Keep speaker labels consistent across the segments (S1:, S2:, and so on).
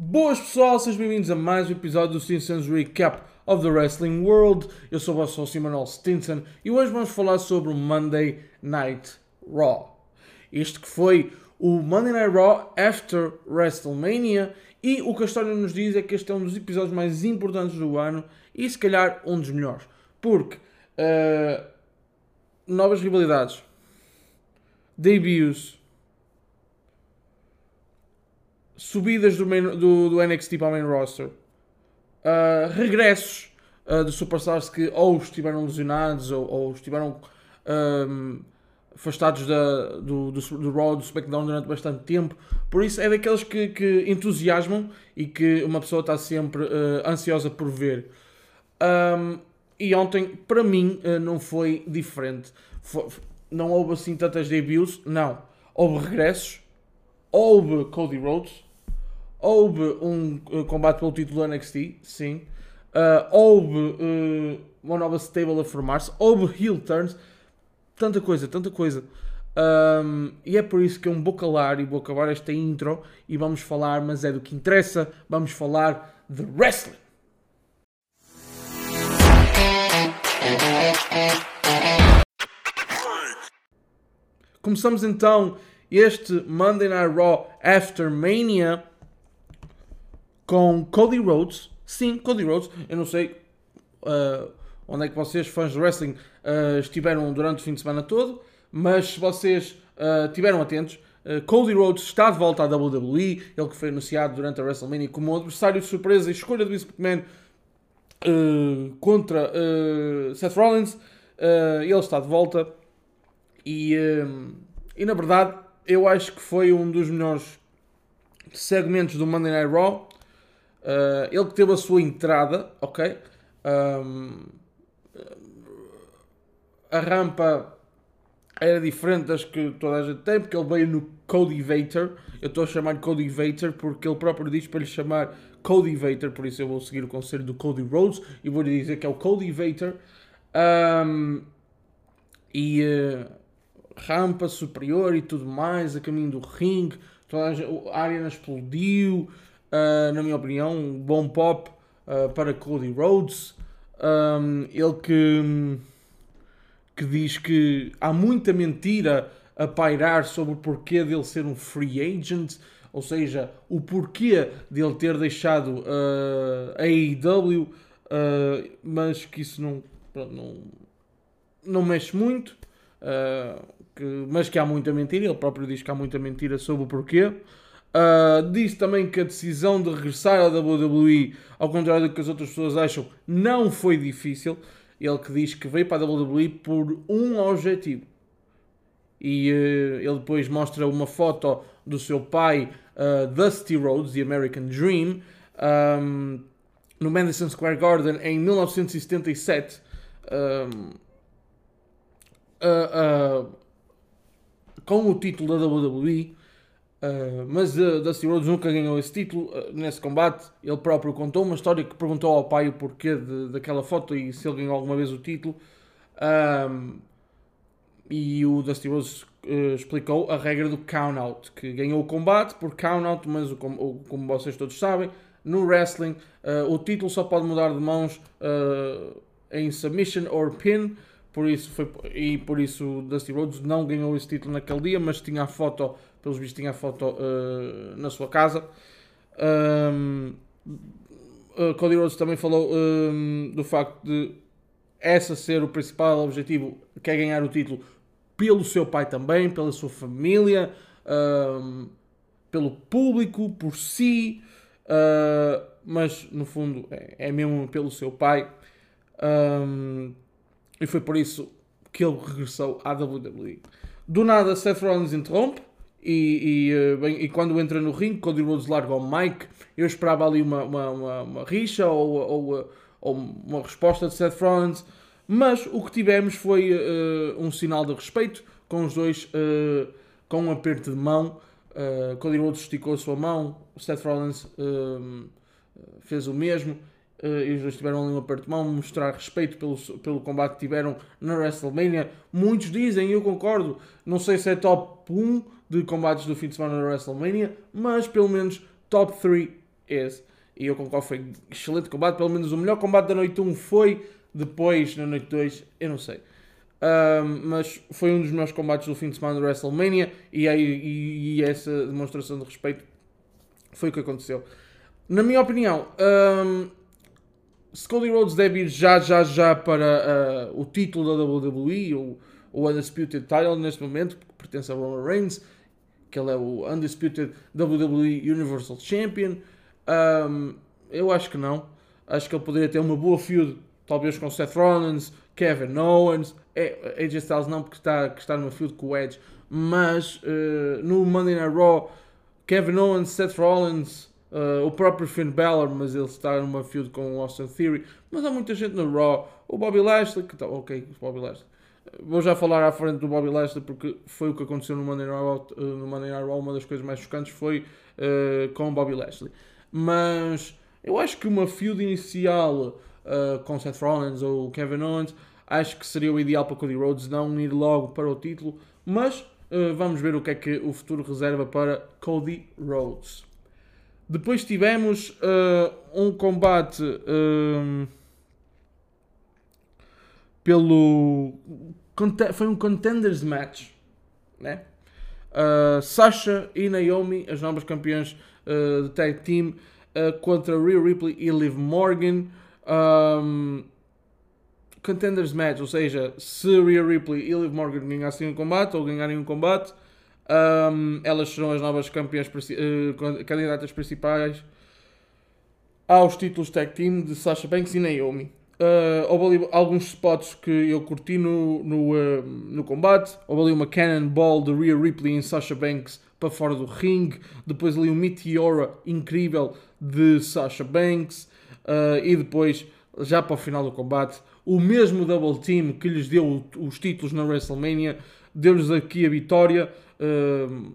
S1: Boas pessoal, sejam bem-vindos a mais um episódio do Stinson's Recap of the Wrestling World. Eu sou o vosso host Emanuel Stinson e hoje vamos falar sobre o Monday Night Raw. Este que foi o Monday Night Raw after WrestleMania e o que a história nos diz é que este é um dos episódios mais importantes do ano e se calhar um dos melhores. Porque uh, novas rivalidades, debuts, subidas do, main, do, do, NXT para o main roster, uh, regressos uh, de superstars que ou estiveram lesionados ou, ou estiveram um, afastados da, do, do, do Raw, do SmackDown durante bastante tempo. Por isso é daqueles que, que entusiasmam e que uma pessoa está sempre uh, ansiosa por ver. Um, e ontem, para mim, não foi diferente. Foi, não houve assim tantas debuts, não. Houve regressos, houve Cody Rhodes, Houve um uh, combate pelo título do NXT, sim. Uh, houve uh, uma nova stable a formar-se. Houve heel turns. Tanta coisa, tanta coisa. Um, e é por isso que eu me vou calar e vou acabar esta intro e vamos falar, mas é do que interessa. Vamos falar de wrestling. Começamos então este Monday Night Raw After Mania com Cody Rhodes. Sim, Cody Rhodes. Eu não sei uh, onde é que vocês, fãs de wrestling, uh, estiveram durante o fim de semana todo, mas se vocês uh, estiveram atentos, Cody Rhodes está de volta à WWE. Ele que foi anunciado durante a WrestleMania como adversário de surpresa e escolha do Vince McMahon contra Seth Rollins. ele está de volta e, e na verdade eu acho que foi um dos melhores segmentos do Monday Night Raw. Uh, ele que teve a sua entrada, ok? Um, a rampa era diferente das que toda a gente tem, porque ele veio no Codivator. Eu estou a chamar Codivator porque ele próprio diz para lhe chamar Codivator, por isso eu vou seguir o conselho do Cody Rhodes e vou lhe dizer que é o Codivator. Um, e uh, rampa superior e tudo mais, a caminho do ringue, toda a, a área explodiu uh, na minha opinião, um bom pop uh, para Cody Rhodes. Um, ele que, que diz que há muita mentira a pairar sobre o porquê dele ser um free agent, ou seja, o porquê dele ter deixado uh, a AEW, mas que isso não, não, não mexe muito, que, mas que há muita mentira, ele próprio diz que há muita mentira sobre o porquê. Uh, disse também que a decisão de regressar à WWE, ao contrário do que as outras pessoas acham, não foi difícil. Ele que diz que veio para a WWE por um objetivo. E uh, ele depois mostra uma foto do seu pai, uh, Dusty Rhodes, The American Dream, um, no Madison Square Garden em 1977. Um, com o título da WWE Uh, mas uh, Dusty Rhodes nunca ganhou esse título uh, nesse combate. Ele próprio contou uma história que perguntou ao pai o porquê de, daquela foto e se ele ganhou alguma vez o título. Um, e o Dusty Rhodes explicou a regra do count-out, que ganhou o combate por count-out, mas o, o, como vocês todos sabem, no wrestling o título só pode mudar de mãos em submission or pin. Por isso foi, e por isso Dusty Rhodes não ganhou esse título naquele dia, mas tinha a foto pelos vistos tinha a foto uh, na sua casa. Um, uh, Cody Rhodes também falou um, do facto de essa ser o principal objetivo, que é ganhar o título pelo seu pai também, pela sua família, um, pelo público, por si, uh, mas no fundo é, é, mesmo pelo seu pai. E foi por isso que ele regressou à WWE. Do nada, Seth Rollins interrompe e, e, eh, bem, e, quando entra no ringue, Cody Rhodes larga o Mike, eu esperava ali uma, uma, uma, uma rixa ou, ou, eh, ou, uma resposta de Seth Rollins, mas o que tivemos foi uh, um sinal de respeito com os dois, uh, com um aperto de mão. Uh, Cody Rhodes esticou a sua mão, Seth Rollins fez o mesmo. Uh, e os dois tiveram ali um aperto de mão, mostrar respeito pelo, pelo combate que tiveram na WrestleMania. Muitos dizem, e eu concordo, não sei se é top 1 de combates do fim de semana na WrestleMania, mas pelo menos top 3 esse. E eu concordo, foi excelente combate. Pelo menos o melhor combate da noite 1 foi depois, na noite 2, eu não sei. Mas foi um dos meus combates do fim de semana do WrestleMania e, e, e, essa demonstração de respeito foi o que aconteceu. Na minha opinião, se Cody Rhodes deve ir já, já, já para uh, o título da WWE, ou o Undisputed Title neste momento, que pertence a Roman Reigns, que ele é o Undisputed WWE Universal Champion. Um, eu acho que não. Acho que ele poderia ter uma boa feud, talvez com Seth Rollins, Kevin Owens, é, AJ Styles não, porque está, que está numa feud com o Edge, mas uh, no Monday Night Raw, Kevin Owens, Seth Rollins, uh, o próprio Finn Balor, mas ele está numa feud com o Austin Theory, mas há muita gente no Raw, o Bobby Lashley, que está, ok, Bobby Lashley. Vou já falar à frente do Bobby Lashley porque foi o que aconteceu no Monday Night Raw. Uh, no Monday Night Raw uma das coisas mais chocantes foi uh, com o Bobby Lashley. Mas eu acho que uma feud inicial uh, com Seth Rollins ou Kevin Owens Acho que seria o ideal para Cody Rhodes não ir logo para o título, mas vamos ver o que é que o futuro reserva para Cody Rhodes. Depois tivemos uh, um combate uh, pelo. Foi um Contenders Match, né? Uh, Sasha e Naomi, as novas campeãs de tag team, contra Rhea Ripley e Liv Morgan. Um, Contenders Match, ou seja, se Rhea Ripley e Liv Morgan ganhassem um combate ou ganharem um combate, um, elas serão as novas campeãs uh, candidatas principais aos títulos tag team de Sasha Banks e Naomi. Uh, houve ali alguns spots que eu curti no, no, uh, no combate. Houve ali uma Cannonball de Rhea Ripley e Sasha Banks para fora do ringue. Depois ali um Meteora incrível de Sasha Banks. Uh, e depois, já para o final do combate, o mesmo Double Team que lhes deu os títulos na WrestleMania, deu-lhes aqui a vitória. Uh,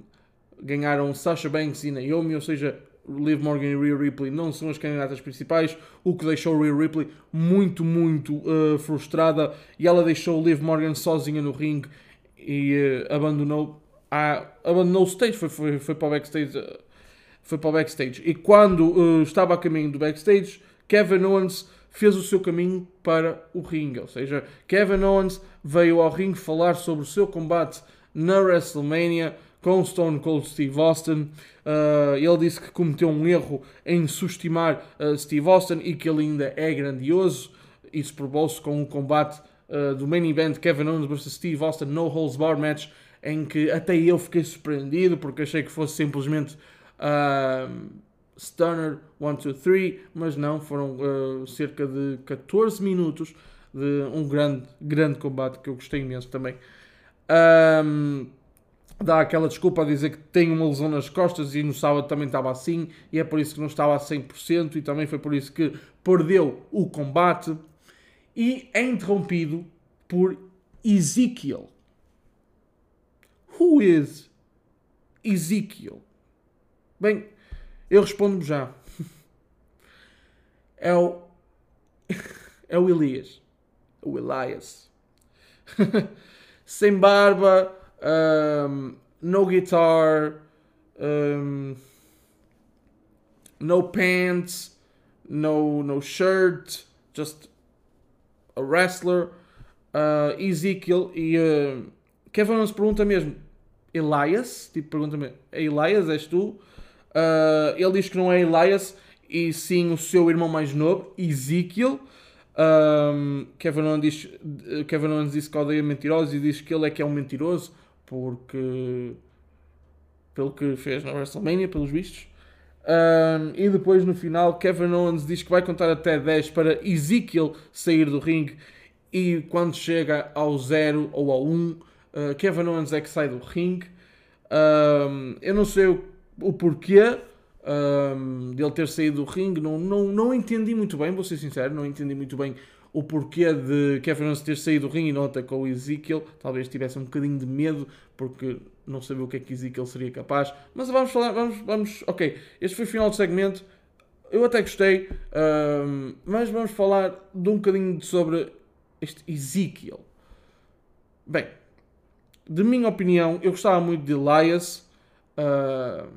S1: ganharam Sasha Banks e Naomi, ou seja, Liv Morgan e Rhea Ripley não são as candidatas principais, o que deixou Rhea Ripley muito, muito uh, frustrada e ela deixou Liv Morgan sozinha no ringue e uh, abandonou, a, abandonou o stage, foi, foi, foi para o backstage. Uh, foi para o backstage. E quando estava a caminho do backstage, Kevin Owens fez o seu caminho para o ringue. Ou seja, Kevin Owens veio ao ringue falar sobre o seu combate na WrestleMania com Stone Cold Steve Austin. Uh, ele disse que cometeu um erro em subestimar uh, Steve Austin e que ele ainda é grandioso. Isso provou-se com o combate uh, do main event Kevin Owens vs Steve Austin no Holds Bar Match, em que até eu fiquei surpreendido porque achei que fosse simplesmente Stunner 1, 2, 3, mas não, foram uh, cerca de 14 minutos de um grande, grande combate que eu gostei imenso também. Um, dá aquela desculpa a dizer que tem uma lesão nas costas e no sábado também estava assim, e é por isso que não estava a 100%, e também foi por isso que perdeu o combate. E é interrompido por Ezekiel. Who is Ezekiel? Bem, eu respondo-me já. É o. É o Elias. O Elias. Sem barba, um, no guitar, um, no pants, no, no shirt, just a wrestler. Uh, Ezekiel e uh, Kevin nos pergunta mesmo: Elias? Tipo, pergunta-me: Elias, és tu? Uh, ele diz que não é Elias, e sim o seu irmão mais novo, Ezekiel. Um, Kevin, Owens diz, Kevin Owens disse que odeia mentirosos e diz que ele é que é um mentiroso, porque. pelo que fez na WrestleMania, pelos vistos. Um, e depois no final, Kevin Owens diz que vai contar até 10 para Ezekiel sair do ringue. E quando chega ao 0 ou ao 1, um, uh, Kevin Owens é que sai do ringue. Um, eu não sei o o porquê um, dele ter saído do ringue, não, não, não entendi muito bem, vou ser sincero, não entendi muito bem o porquê de Kevin Owens ter saído do ringue e não atacou o Ezekiel. Talvez tivesse um bocadinho de medo, porque não sabia o que é que Ezekiel seria capaz. Mas vamos falar, vamos, vamos, ok, este foi o final do segmento. Eu até gostei, um, mas vamos falar de um bocadinho sobre este Ezekiel. Bem, de minha opinião, eu gostava muito de Elias. Uh,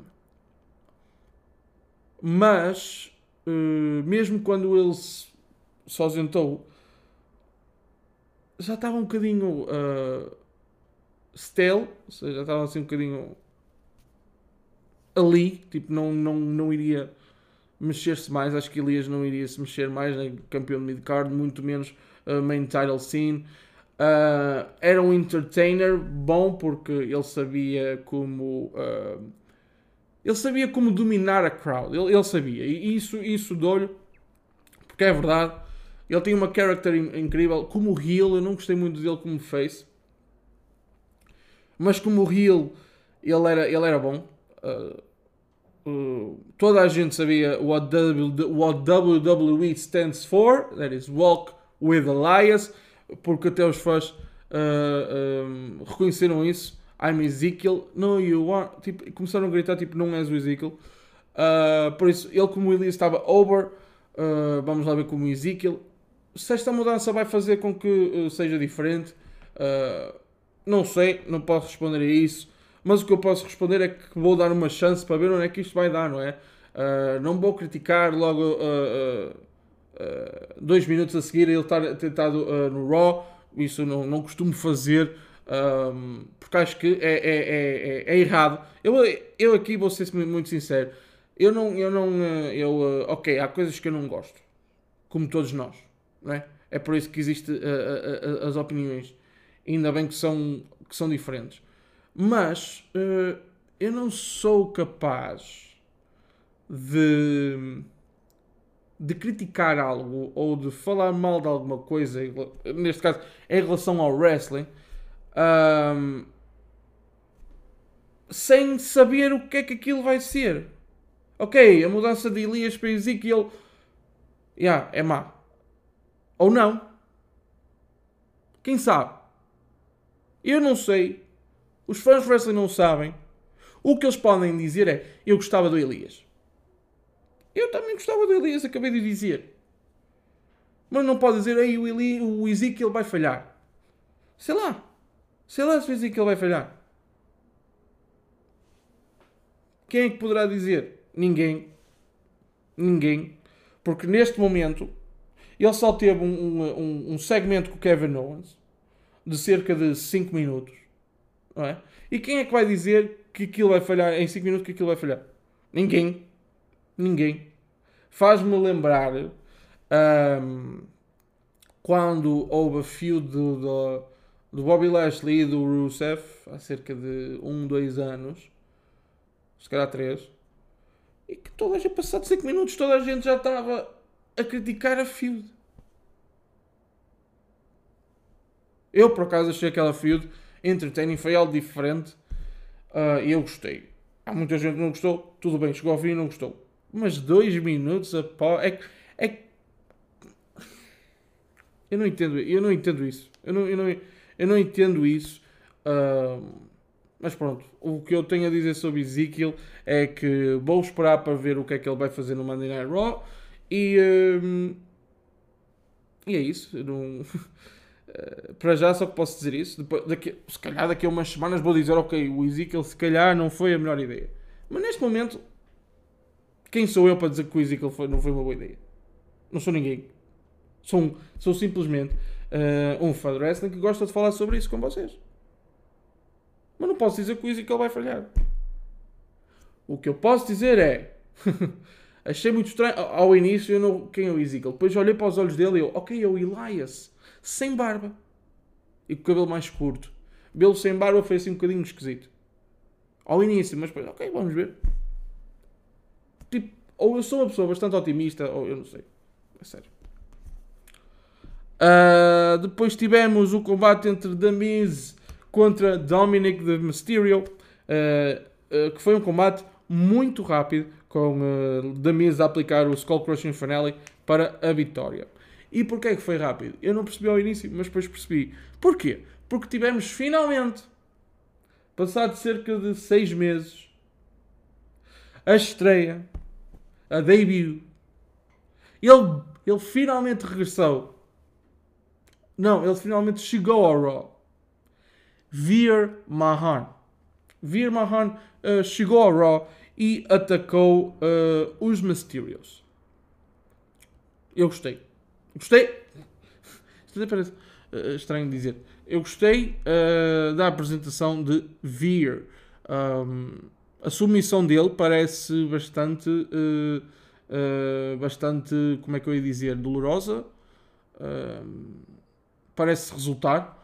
S1: mas uh, mesmo quando ele se, se ausentou, já estava um bocadinho uh, stale, ou seja, já estava assim um bocadinho ali, tipo, não, não, não iria mexer-se mais, acho que Elias não iria se mexer mais, nem campeão de midcard, muito menos uh, main title scene. Uh, era um entertainer bom porque ele sabia como uh, ele sabia como dominar a crowd, ele, ele sabia, e isso, isso dou-lhe, porque é verdade. Ele tinha uma character incrível, como heel, eu não gostei muito dele como face, mas como heel ele era, ele era bom. Uh, toda a gente sabia what, w, what WWE stands for, that is Walk with Elias, porque até os fãs uh, reconheceram isso. I'm Ezekiel, no you are. Tipo, começaram a gritar, tipo, não és o Ezekiel. por isso, ele como Elias estava over, vamos lá ver como Ezekiel. Se esta mudança vai fazer com que seja diferente, não sei, não posso responder a isso. Mas o que eu posso responder é que vou dar uma chance para ver onde é que isto vai dar, não é? Uh, não vou criticar logo uh, uh, dois minutos a seguir ele estar tentado no Raw. Isso não, não costumo fazer. porque acho que é, é, é, é, errado. Eu, eu aqui vou ser muito sincero. Eu não, eu não, eu, ok, há coisas que eu não gosto, como todos nós, não é? É por isso que existem as opiniões ainda bem que são, que são diferentes. Mas uh, eu não sou capaz de, de criticar algo ou de falar mal de alguma coisa, neste caso em relação ao wrestling, um, sem saber o que é que aquilo vai ser. Ok, a mudança de Elias para Ezekiel yeah, é má. Ou não. Quem sabe? Eu não sei. Os fãs de wrestling não sabem. O que eles podem dizer é: Eu gostava do Elias. Eu também gostava do Elias, acabei de dizer. Mas não pode dizer: Ei, o, Eli, o Ezekiel vai falhar. Sei lá. Sei lá se o Ezekiel vai falhar. Quem é que poderá dizer? Ninguém. Ninguém. Porque neste momento ele só teve um, um, um segmento com o Kevin Owens de cerca de 5 minutos. É? E quem é que vai dizer que aquilo vai falhar em 5 minutos que aquilo vai falhar? Ninguém. Ninguém. Faz-me lembrar um, quando houve a feud do, do, do, Bobby Lashley e do Rusev há cerca de 1, um, 2 anos, se calhar 3, e que toda a gente, passado 5 minutos, toda a gente já estava a criticar a feud. Eu, por acaso, achei aquela feud entertaining, foi algo diferente uh, e eu gostei. Há muita gente que não gostou, tudo bem, chegou ao fim e não gostou. Mas dois minutos após. É, é, eu não entendo, eu não entendo isso. Eu não, eu não, eu não entendo isso. Uh, mas pronto, o que eu tenho a dizer sobre Ezekiel é que vou esperar para ver o que é que ele vai fazer no Monday Night Raw e, um, e é isso. Não. Para já só posso dizer isso. Depois, daqui, se calhar daqui a umas semanas vou dizer, ok, o Ezekiel se calhar não foi a melhor ideia. Mas neste momento, quem sou eu para dizer que o Ezekiel foi, não foi uma boa ideia? Não sou ninguém. Sou, um, sou simplesmente uh, um fã de wrestling que gosta de falar sobre isso com vocês. Mas não posso dizer que o Ezekiel vai falhar. O que eu posso dizer é. achei muito estranho. Ao início, eu não. Quem é o Ezekiel? Depois olhei para os olhos dele e eu, ok, é o Elias sem barba e com o cabelo mais curto. Belo sem barba foi assim um bocadinho esquisito. Ao início, mas depois, ok, vamos ver. Tipo, ou eu sou uma pessoa bastante otimista, ou eu não sei. É sério. Uh, depois tivemos o combate entre The Miz contra Dominic The Mysterio, uh, uh, que foi um combate muito rápido, com uh, The Miz a aplicar o Skull Crushing Finale para a vitória. E porquê que foi rápido? Eu não percebi ao início, mas depois percebi. Porquê? Porque tivemos finalmente, passado cerca de seis meses, a estreia, a debut. Ele, ele finalmente regressou. Não, ele finalmente chegou ao Raw. Veer Mahan. Veer Mahan uh, chegou ao Raw e atacou uh, os Mysterios. Eu gostei. Gostei. Isto até parece uh, estranho dizer. Eu gostei da apresentação de Veer. Um, a submissão dele parece bastante. bastante. Como é que eu ia dizer? Dolorosa. parece resultar.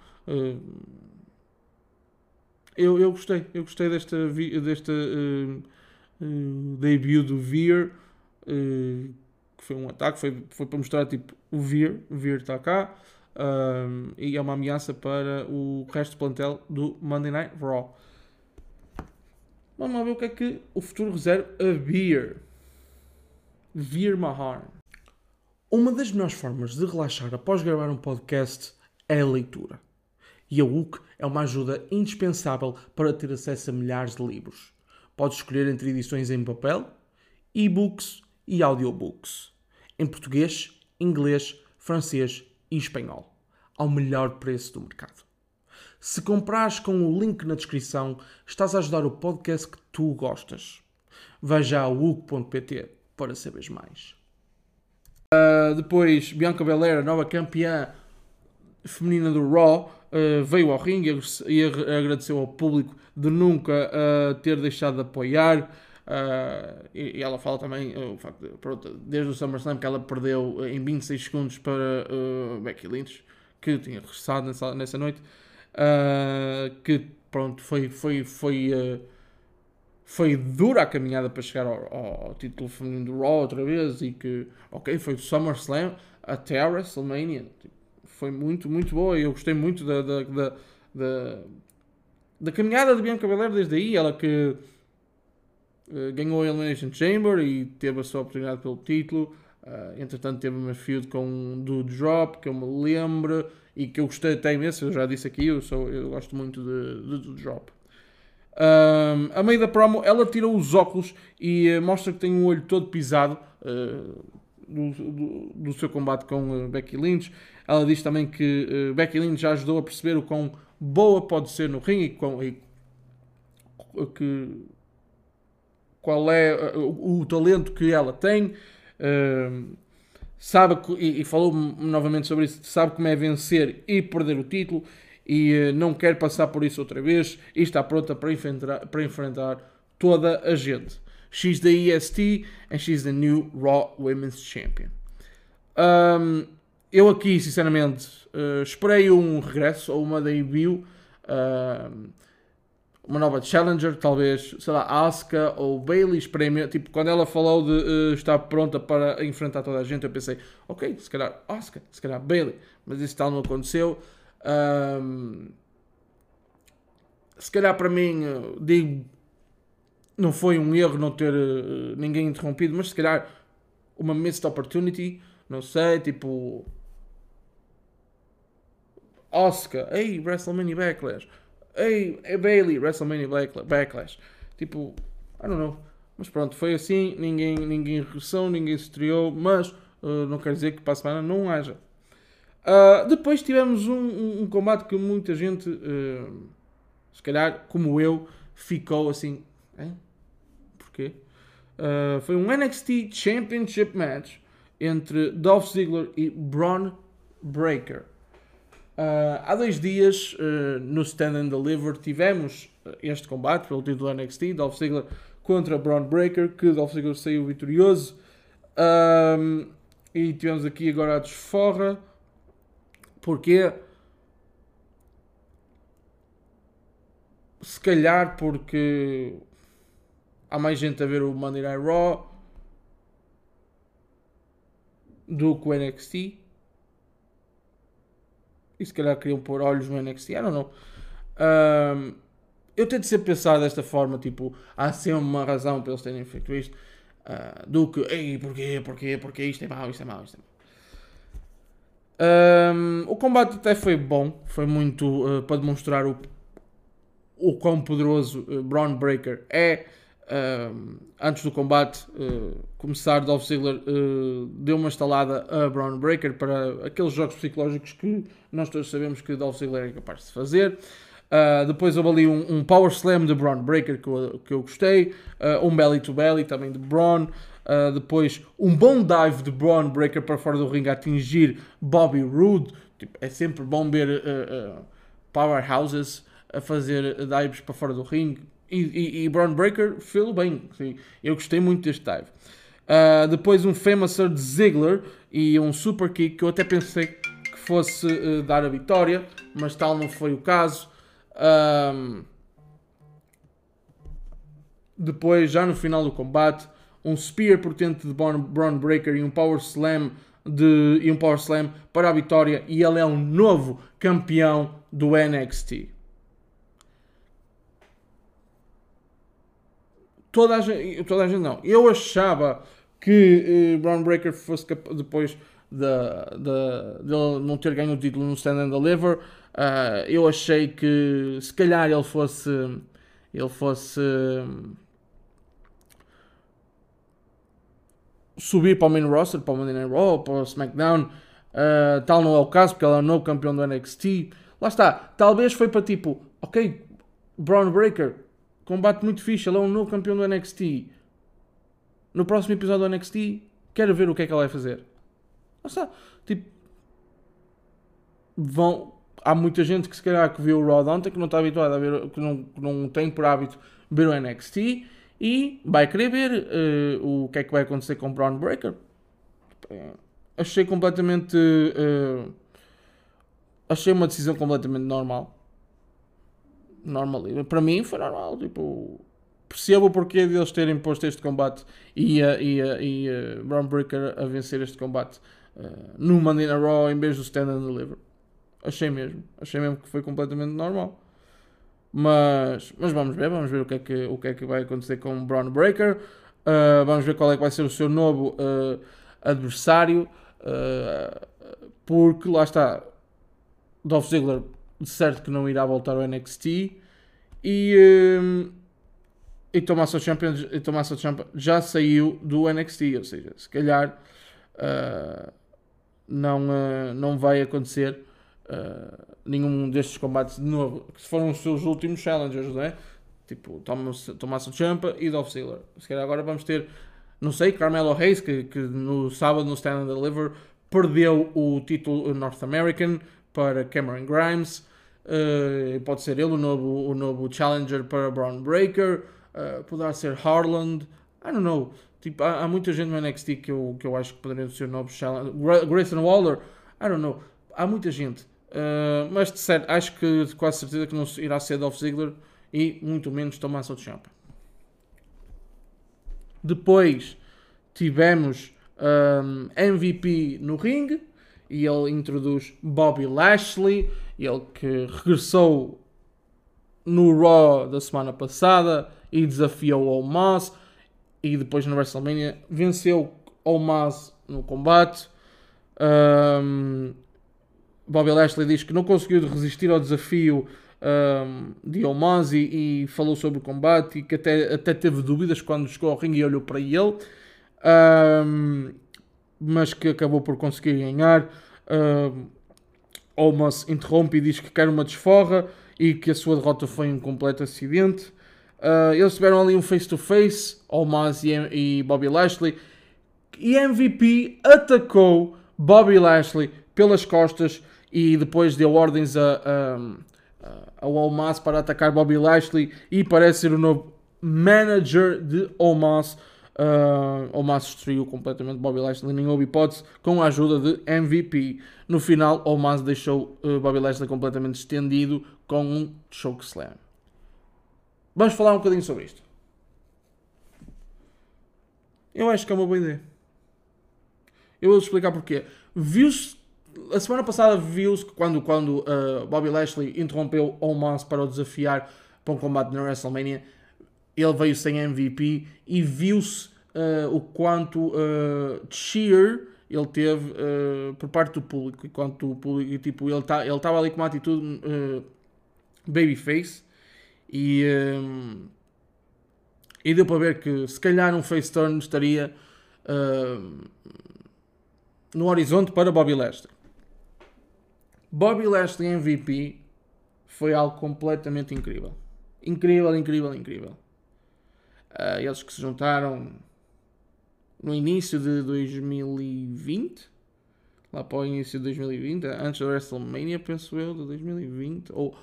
S1: eu, eu gostei. Eu gostei desta. desta uh, debut do Veer, uh, que foi um ataque, foi, foi para mostrar tipo o Veer, o Veer está cá, uh, e é uma ameaça para o resto do plantel do Monday Night Raw. Vamos ver o que é que o futuro reserva a Veer. Veer Mahar. Uma das melhores formas de relaxar após gravar um podcast é a leitura. E a UC é uma ajuda indispensável para ter acesso a milhares de livros. Pode escolher entre edições em papel, e-books e audiobooks, em português, inglês, francês e espanhol, ao melhor preço do mercado. Se comprares com o link na descrição, estás a ajudar o podcast que tu gostas. Veja a UC.pt para saberes mais. Uh, depois, Bianca Belair, nova campeã feminina do Raw, uh, veio ao ringue e agradeceu ao público de nunca uh, ter deixado de apoiar. Uh, e, e, ela fala também uh, facto, pronto, desde o SummerSlam que ela perdeu em 26 segundos para Becky Lynch, que tinha regressado nessa, nessa noite. Que pronto, foi, foi, foi, foi dura a caminhada para chegar ao, ao, título feminino do Raw outra vez. E que, ok, foi do SummerSlam até a WrestleMania. Tipo, foi muito, muito boa e eu gostei muito da, da, da, da, da caminhada de Bianca Belair desde aí. Ela que uh, ganhou a Elimination Chamber e teve a sua oportunidade pelo título. Uh, entretanto, teve uma feud com do Drop, que eu me lembro e que eu gostei até imenso. Eu já disse aqui, eu, sou, eu gosto muito de, de, do Drop. Um, a meio da promo, ela tirou os óculos e uh, mostra que tem um olho todo pisado. Uh, do, do, do, seu combate com uh, Becky Lynch. Ela diz também que Becky Lynch já ajudou a perceber o quão boa pode ser no ringue e, com, e que, qual é o, o, talento que ela tem. Sabe e, falou novamente sobre isso, sabe como é vencer e perder o título e não quer passar por isso outra vez e está pronta para enfrentar, para enfrentar toda a gente. She's the EST and she's the new Raw Women's Champion. Um, eu aqui, sinceramente, uh, esperei um regresso ou uma debut, uh, uma nova Challenger, talvez, sei lá, Asuka ou Bailey. Esperei, tipo, quando ela falou de uh, estar pronta para enfrentar toda a gente, eu pensei, ok, se calhar Asuka, se calhar Bailey, mas isso tal não aconteceu. Um, se calhar para mim, digo não foi um erro não ter uh, ninguém interrompido, mas se calhar uma missed opportunity, não sei, tipo. Oscar, ei, WrestleMania Backlash, ei, é Bailey, WrestleMania Backlash, tipo, I don't know, mas pronto, foi assim, ninguém, ninguém regressou, ninguém se estreou, mas uh, não quer dizer que para a semana não haja. Uh, depois tivemos um, um, um, combate que muita gente, uh, se calhar como eu, ficou assim, Hein? Porquê? Uh, foi um NXT Championship Match entre Dolph Ziggler e Braun Breaker. Uh, há dois dias, uh, no Stand and Deliver, tivemos este combate pelo título NXT, Dolph Ziggler contra Braun Breaker, que Dolph Ziggler saiu vitorioso. Um, e tivemos aqui agora a desforra. Porquê? Se calhar porque há mais gente a ver o Monday Night Raw do que o NXT. E se calhar queriam pôr olhos no NXT, I don't know. Um, eu tento sempre pensar desta forma, tipo, há sempre uma razão para eles terem feito isto. Uh, do que, ei, porquê, porquê, porquê, isto é mau, isto é mau, isto é mau. Um, o combate até foi bom, foi muito uh, para demonstrar o, o quão poderoso uh, Braun Breaker é antes do combate uh, começar, Dolph Ziggler uh, deu uma estalada a Braun Breaker para aqueles jogos psicológicos que nós todos sabemos que Dolph Ziggler é capaz de fazer. Uh, depois houve ali um, um, Power Slam de Braun Breaker que eu, que eu gostei. Uh, um Belly to Belly também de Braun. Uh, depois um bom dive de Braun Breaker para fora do ringue a atingir Bobby Roode. Tipo, é sempre bom ver powerhouses a fazer dives para fora do ringue. E, e, e Braun Breaker fez bem. Sim. Eu gostei muito deste dive. depois um Famouser de Ziggler e um Super Kick que eu até pensei que fosse dar a vitória, mas tal não foi o caso. Um, depois, já no final do combate, um Spear potente de Braun Breaker e um Power Slam de, e um Power Slam para a vitória e ele é um novo campeão do NXT. Toda a gente, toda a gente não. Eu achava que uh, Braun Breaker fosse depois de, de, de, não ter ganho o título no Stand and Deliver Uh, eu achei que se calhar ele fosse ele fosse subir para o main roster, para o Monday Night Raw, para o SmackDown. Uh, tal não é o caso, porque ele é o novo campeão do NXT. Lá está, talvez foi para tipo, ok, Braun Breaker, combate muito fixe, ele é um novo campeão do NXT. No próximo episódio do NXT, quero ver o que é que ele vai fazer. Lá está, tipo, vão, há muita gente que se calhar que viu o Raw ontem que não está habituado a ver, que não, que não tem por hábito ver o NXT e vai querer ver uh, o que é que vai acontecer com o Braun Breaker. Achei completamente. Uh, achei uma decisão completamente normal. Normal. Para mim foi normal. Tipo, percebo o porquê de eles terem posto este combate e, uh, e, e uh, Braun Breaker a vencer este combate uh, no Monday Night Raw em vez do Stand and Deliver. Achei mesmo. Achei mesmo que foi completamente normal. Mas, mas vamos ver, vamos ver o que é que, o que, é que vai acontecer com o Braun Breaker. Uh, vamos ver qual é que vai ser o seu novo uh, adversário. Porque lá está, Dolph Ziggler certo que não irá voltar ao NXT. E, um, e Tommaso Ciampa, Tommaso Ciampa já saiu do NXT. Ou seja, se calhar não, não vai acontecer uh, nenhum destes combates de novo, que foram os seus últimos challengers, não é? Tipo, Tommaso Ciampa e Dolph Ziggler. Se calhar agora vamos ter, não sei, Carmelo Reis, que, que no sábado no Stand and Deliver perdeu o título North American para Cameron Grimes. Uh, pode ser ele o novo, o novo challenger para Braun Breaker. Uh, poderá ser Harland. I don't know. Tipo, há, há, muita gente no NXT que eu, que eu acho que poderia ser novo challenger. Grayson Waller. I don't know. Há muita gente. Uh, mas de certo, acho que de quase certeza que não irá ser Dolph Ziggler e muito menos Tommaso Ciampa. Depois tivemos um, MVP no ringue e ele introduz Bobby Lashley, ele que regressou no Raw da semana passada e desafiou o Omos e depois no WrestleMania venceu o Omos no combate. Um, Bobby Lashley diz que não conseguiu resistir ao desafio um, de Omaz e, e, falou sobre o combate e que até, até teve dúvidas quando chegou ao ringue e olhou para ele, um, mas que acabou por conseguir ganhar. Um, Omaz interrompe e diz que quer uma desforra e que a sua derrota foi um completo acidente. Uh, eles tiveram ali um face-to-face, Omaz e, e Bobby Lashley, e MVP atacou Bobby Lashley pelas costas e depois deu ordens a, a, ao Almas para atacar Bobby Lashley e parece ser o novo manager de Almas. Uh, Almas destruiu completamente Bobby Lashley, nem houve hipótese, com a ajuda de MVP. No final, Almas deixou uh, Bobby Lashley completamente estendido com um choke slam. Vamos falar um bocadinho sobre isto. Eu acho que é uma boa ideia. Eu vou explicar porquê. Viu-se a semana passada viu-se que quando, quando uh, Bobby Lashley interrompeu Omos para o desafiar para um combate na WrestleMania, ele veio sem MVP e viu-se uh, o quanto uh, cheer ele teve uh, por parte do público. Enquanto o público, tipo, ele tá, estava ali com uma atitude uh, babyface e, e deu para ver que se calhar um face turn estaria no horizonte para Bobby Lashley. Bobby Lashley MVP foi algo completamente incrível. Incrível, incrível, incrível. Uh, eles que se juntaram no início de 2020, lá para o início de 2020, antes da WrestleMania, penso eu, de 2020, ou,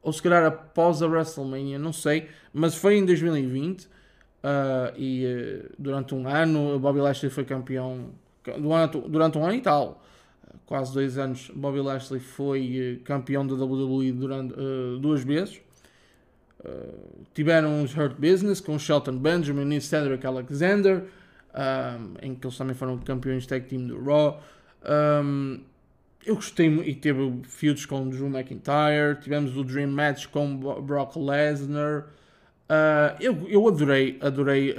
S1: ou se calhar após a WrestleMania, não sei, mas foi em 2020 uh, e uh, durante um ano Bobby Lashley foi campeão, durante, durante um ano e tal, quase dois anos, Bobby Lashley foi campeão da WWE durante duas vezes. Uh, tiveram os Hurt Business com Shelton Benjamin e Cedric Alexander, um, em que eles também foram campeões tag team do Raw. Um, eu gostei e teve feuds com Drew McIntyre, tivemos o Dream Match com Brock Lesnar. Uh, eu, eu adorei, adorei uh,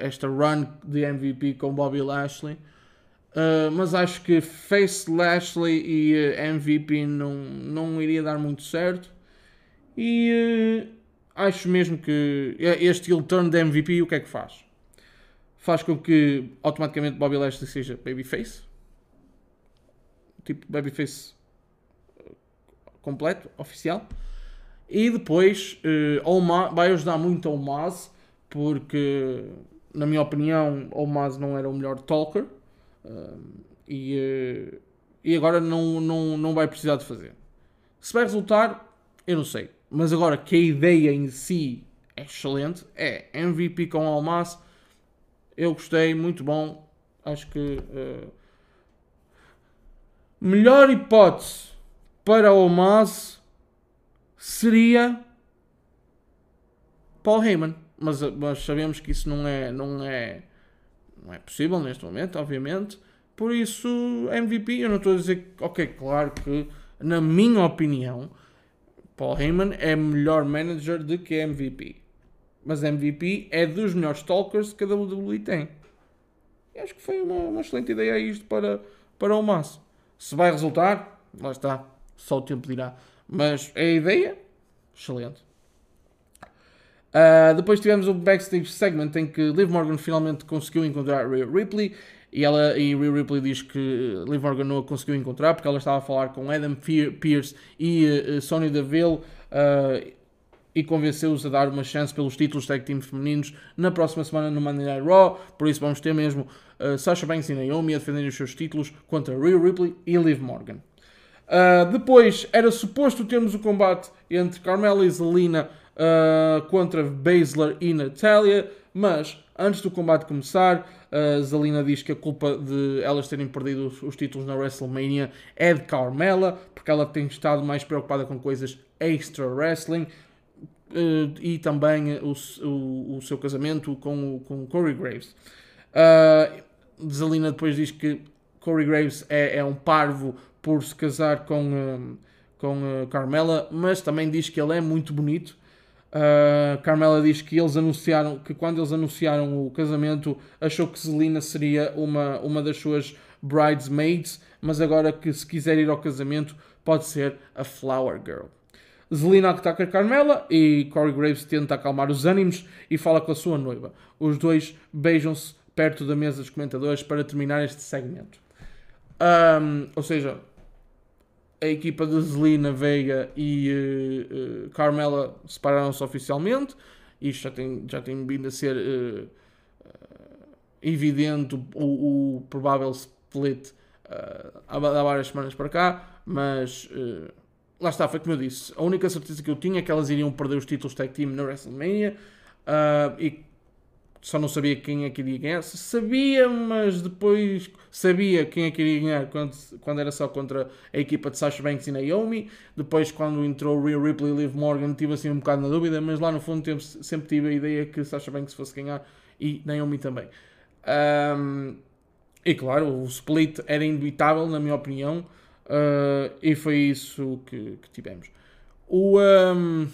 S1: esta run de MVP com Bobby Lashley. Uh, mas acho que Face Lashley e MVP não, não iria dar muito certo. E acho mesmo que este heel turn de MVP o que é que faz? Faz com que automaticamente Bobby Lashley seja babyface. Tipo babyface eh, completo, oficial. E depois uh, vai ajudar muito ao Maz, porque na minha opinião o Maz não era o melhor talker. Uh, e, uh, e agora não, não, não vai precisar de fazer. Se vai resultar, eu não sei. Mas agora que a ideia em si é excelente, é MVP com Almas. Eu gostei, muito bom. Acho que uh, melhor hipótese para Almas seria Paul Heyman. Mas, mas, sabemos que isso não é, não, é, não é possível neste momento, obviamente. Por isso, MVP, eu não estou a dizer, ok, claro que, na minha opinião, Paul Heyman é melhor manager do que MVP. Mas MVP é dos melhores talkers que a WWE tem. E acho que foi uma, uma, excelente ideia isto para, para o Massa. Se vai resultar, lá está. Só o tempo dirá. Mas é a ideia, excelente. Uh, depois tivemos o backstage segment em que Liv Morgan finalmente conseguiu encontrar Rhea Ripley e, ela, e Rhea Ripley diz que Liv Morgan não a conseguiu encontrar porque ela estava a falar com Adam Pearce e uh, Sonya Deville uh, e convenceu-os a dar uma chance pelos títulos tag team femininos na próxima semana no Monday Night Raw. Por isso vamos ter mesmo uh, Sasha Banks e Naomi a defenderem os seus títulos contra Rhea Ripley e Liv Morgan. Uh, depois era suposto termos o combate entre Carmela e Zelina contra Baszler e Natalia, mas antes do combate começar, a Zelina diz que a culpa de elas terem perdido os, os, títulos na WrestleMania é de Carmela, porque ela tem estado mais preocupada com coisas extra wrestling uh, e também o, o, o, seu casamento com, com Corey Graves. Uh, Zelina depois diz que Corey Graves é, é um parvo por se casar com, um, com Carmela, mas também diz que ele é muito bonito Uh, Carmela diz que eles anunciaram que quando eles anunciaram o casamento achou que Zelina seria uma, uma das suas bridesmaids, mas agora que se quiser ir ao casamento pode ser a Flower Girl. Zelina ataca a Carmela e Corey Graves tenta acalmar os ânimos e fala com a sua noiva. Os dois beijam-se perto da mesa dos comentadores para terminar este segmento. Um, ou seja, a equipa de Zelina Veiga e uh, uh, Carmela separaram-se oficialmente. Isto já tem, já tem vindo a ser uh, evidente o, o, provável split há, há várias semanas para cá, mas lá está, foi como eu disse. A única certeza que eu tinha é que elas iriam perder os títulos tag team na WrestleMania e só não sabia quem é que iria ganhar. Sabia, mas depois sabia quem é que iria ganhar quando, quando era só contra a equipa de Sasha Banks e Naomi. Depois, quando entrou Rhea Ripley e Liv Morgan, tive assim um bocado na dúvida, mas lá no fundo sempre tive a ideia que Sasha Banks fosse ganhar e Naomi também. Um, e claro, o split era inevitável, na minha opinião, uh, e foi isso que, que tivemos. O. Um,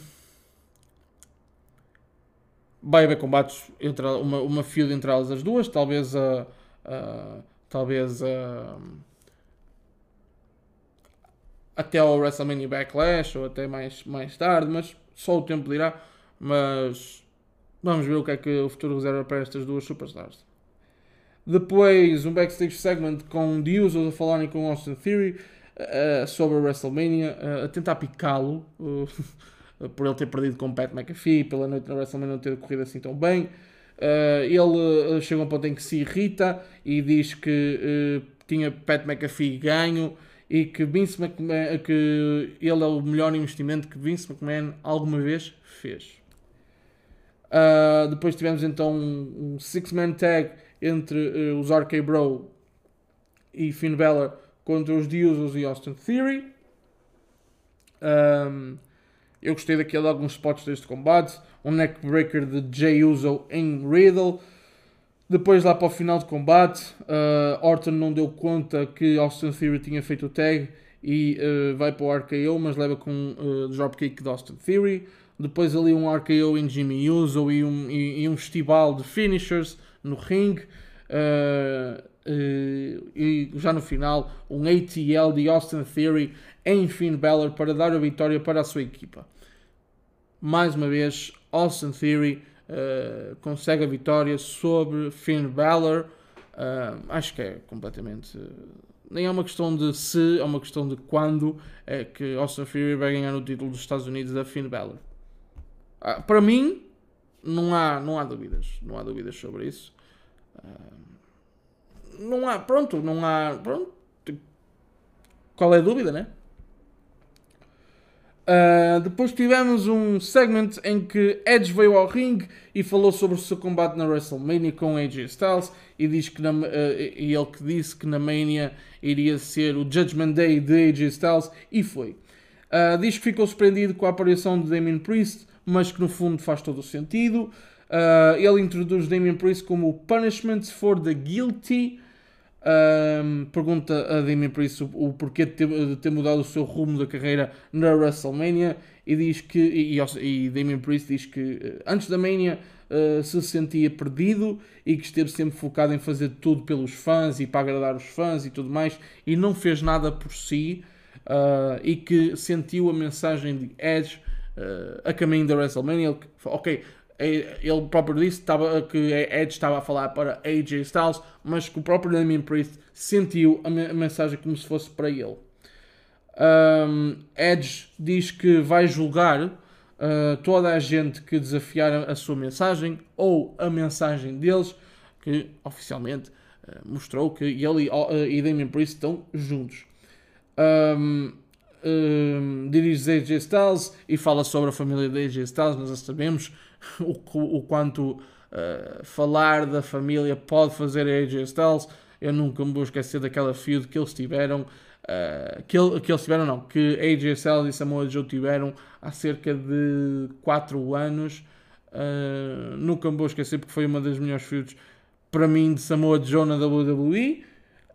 S1: vai haver combates entre uma, uma entre elas as duas, talvez a, talvez a, até ao WrestleMania Backlash ou até mais, mais tarde, mas só o tempo dirá. Mas vamos ver o que é que o futuro reserva para estas duas superstars. Depois um backstage segment com The Usos a falarem com Austin Theory uh, sobre a WrestleMania, uh, a tentar picá-lo por ele ter perdido com o Pat McAfee, pela noite na WrestleMania não ter corrido assim tão bem. ele chega a um ponto em que se irrita e diz que tinha Pat McAfee ganho e que Vince McMahon, que ele é o melhor investimento que Vince McMahon alguma vez fez. Uh, depois tivemos então um, six-man tag entre uh, os RK Bro e Finn Balor contra os The e Austin Theory. Um, eu gostei daquele alguns spots deste combate. Um neckbreaker de Jay Uso em Riddle. Depois, lá para o final do combate, uh, Orton não deu conta que Austin Theory tinha feito o tag e uh, vai para o RKO, mas leva com uh, dropkick de Austin Theory. Depois ali um RKO em Jimmy Uso e um, e, e um festival de finishers no ring. Uh, e já no final, um ATL de Austin Theory em Finn Balor para dar a vitória para a sua equipa. Mais uma vez, Austin Theory uh, consegue a vitória sobre Finn Balor. acho que é completamente. nem é uma questão de se, é uma questão de quando é que Austin Theory vai ganhar o título dos Estados Unidos da Finn Balor. Ah, para mim, não há, não há dúvidas. Não há dúvidas sobre isso. Ah, não há, pronto, não há. Pronto. Qual é a dúvida, né? Uh, depois tivemos um segment em que Edge veio ao ringue e falou sobre o seu combate na WrestleMania com AJ Styles e, diz que na, uh, e ele que disse que na Mania iria ser o Judgment Day de AJ Styles e foi. Uh, diz que ficou surpreendido com a aparição de Damien Priest mas que no fundo faz todo o sentido. Ele introduz Damien Priest como o Punishment for the Guilty. Um, pergunta a Damien Priest o, o porquê de ter, de ter, mudado o seu rumo da carreira na WrestleMania e diz que e, e, Damien Priest diz que eh, antes da Mania uh, se sentia perdido e que esteve sempre focado em fazer tudo pelos fãs e para agradar os fãs e tudo mais e não fez nada por si uh, e que sentiu a mensagem de Edge uh, a caminho da WrestleMania. Ok, ele próprio disse estava, que Edge estava a falar para AJ Styles, mas que o próprio Damien Priest sentiu a, me a mensagem como se fosse para ele. Um, Edge diz que vai julgar uh, toda a gente que desafiar a, sua mensagem ou a mensagem deles, que oficialmente uh, mostrou que ele e, uh, e Damien Priest estão juntos. Um, um, dirige AJ Styles e fala sobre a família de AJ Styles, nós já sabemos o, o quanto uh, falar da família pode fazer a AJ Styles. Eu nunca me vou esquecer daquela feud que eles tiveram, uh, que, ele, que eles tiveram, não, que AJ Styles e Samoa Joe tiveram há cerca de 4 anos. Uh, nunca me vou esquecer porque foi uma das melhores feuds para mim de Samoa Joe na WWE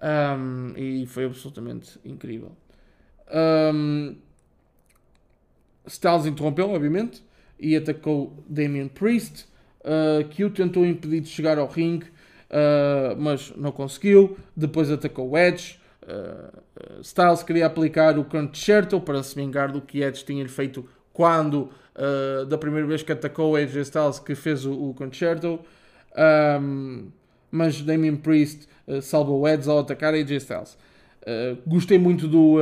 S1: um, e foi absolutamente incrível. Um, Styles interrompeu, obviamente, e atacou Damian Priest, uh, que o tentou impedir de chegar ao ringue, uh, mas não conseguiu. Depois atacou Edge. Uh, Styles queria aplicar o concerto para se vingar do que Edge tinha feito quando, da primeira vez que atacou Edge Styles, que fez o, o concerto. Um, mas Damian Priest salvou Edge ao atacar AJ Styles. Gostei muito do,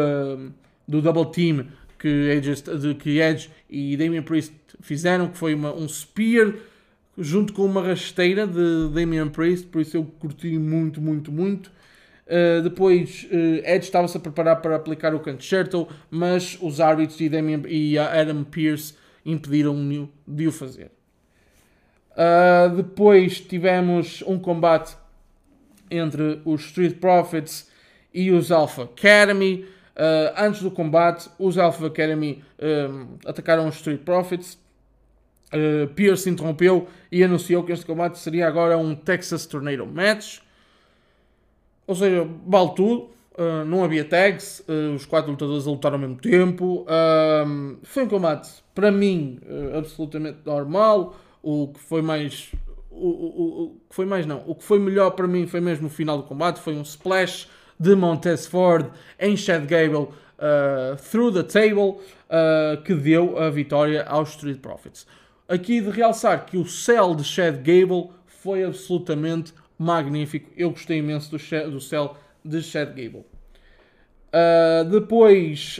S1: do double team que Edge, que Edge e Damian Priest fizeram, que foi uma, um spear junto com uma rasteira de Damian Priest, por isso eu curti muito, muito, muito. Uh, depois Edge estava-se a preparar para aplicar o concerto, mas os árbitros e, Damian, e Adam Pearce impediram-no de o fazer. depois tivemos um combate entre os Street Profits e os Alpha Academy. Uh, antes do combate, os Alpha Academy um, atacaram os Street Profits. Uh, Pierce interrompeu e anunciou que este combate seria agora um Texas Tornado Match. Ou seja, vale tudo. Uh, não havia tags, uh, os quatro lutadores a lutar ao mesmo tempo. Uh, foi um combate, para mim, absolutamente normal. O que foi mais. O, o, o, que foi mais não. O que foi melhor para mim foi mesmo o final do combate. Foi um splash de Montez Ford em Chad Gable uh, through the table uh, que deu a vitória aos Street Profits. Aqui de realçar que o cell de Chad Gable foi absolutamente magnífico. Eu gostei imenso do, do cell de Chad Gable. Uh, depois,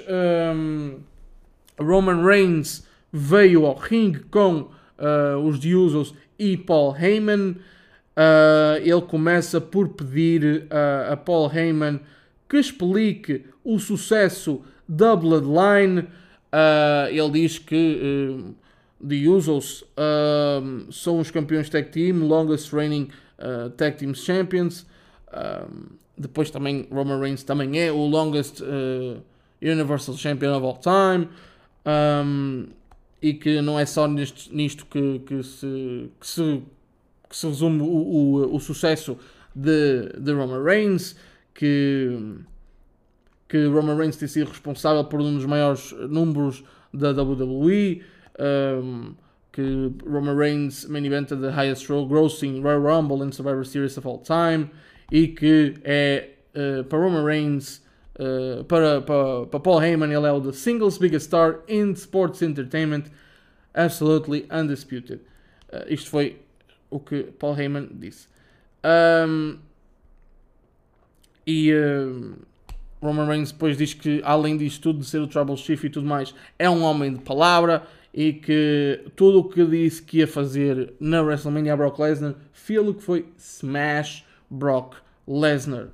S1: um, Roman Reigns veio ao ringue com uh, os The Usos e Paul Heyman. Uh, ele começa por pedir a Paul Heyman que explique o sucesso da Bloodline. ele diz que The Usos são os campeões tag team, longest reigning tag team champions. Depois também Roman Reigns também é o longest uh, Universal Champion of all time. Um, e que não é só nisto, nisto que, que, se, que, se, que se resume o, o, o sucesso de, de Roman Reigns, que, que Roman Reigns tem sido responsável por um dos maiores números da WWE, um, que Roman Reigns main evented the highest grossing Royal Rumble and Survivor Series of all time, e que é uh, para Roman Reigns, uh, para, para, para Paul Heyman, ele é o the singles biggest star in sports entertainment, absolutely undisputed. Uh, isto foi o que Paul Heyman disse. Um, e Roman Reigns depois diz que, além disto tudo, de ser o Trouble Chief e tudo mais, é um homem de palavra e que tudo o que disse que ia fazer na WrestleMania Brock Lesnar, filo que foi smash Brock Lesnar.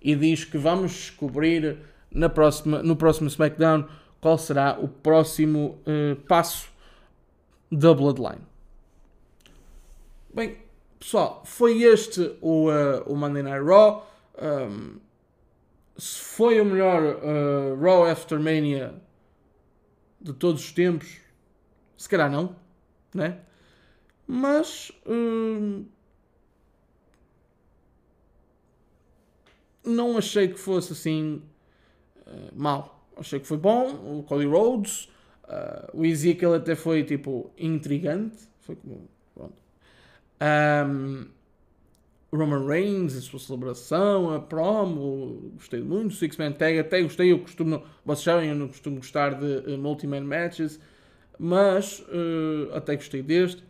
S1: E diz que vamos descobrir na próxima, no próximo SmackDown qual será o próximo uh, passo da Bloodline. Bem, pessoal, foi este o, uh, o Monday Night Raw. Um, se foi o melhor uh, Raw After Mania de todos os tempos, se calhar não, né? Mas um, não achei que fosse assim uh, mal. Achei que foi bom. O Cody Rhodes, uh, o Ezekiel até foi tipo intrigante. Foi como. Um, Roman Reigns, a sua celebração, a promo, gostei muito. Six Man Tag, até gostei. Eu costumo, vocês sabem, eu não costumo gostar de uh, multi-man matches, mas uh, até gostei deste.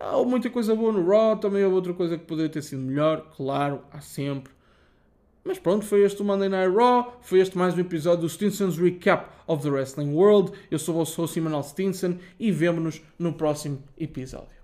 S1: Há muita coisa boa no Raw, também houve outra coisa que poderia ter sido melhor, claro, há sempre. Mas pronto, foi este o Monday Night Raw, foi este mais um episódio do Stinson's Recap of the Wrestling World. Eu sou o vosso host Manuel Stinson e vemo-nos no próximo episódio.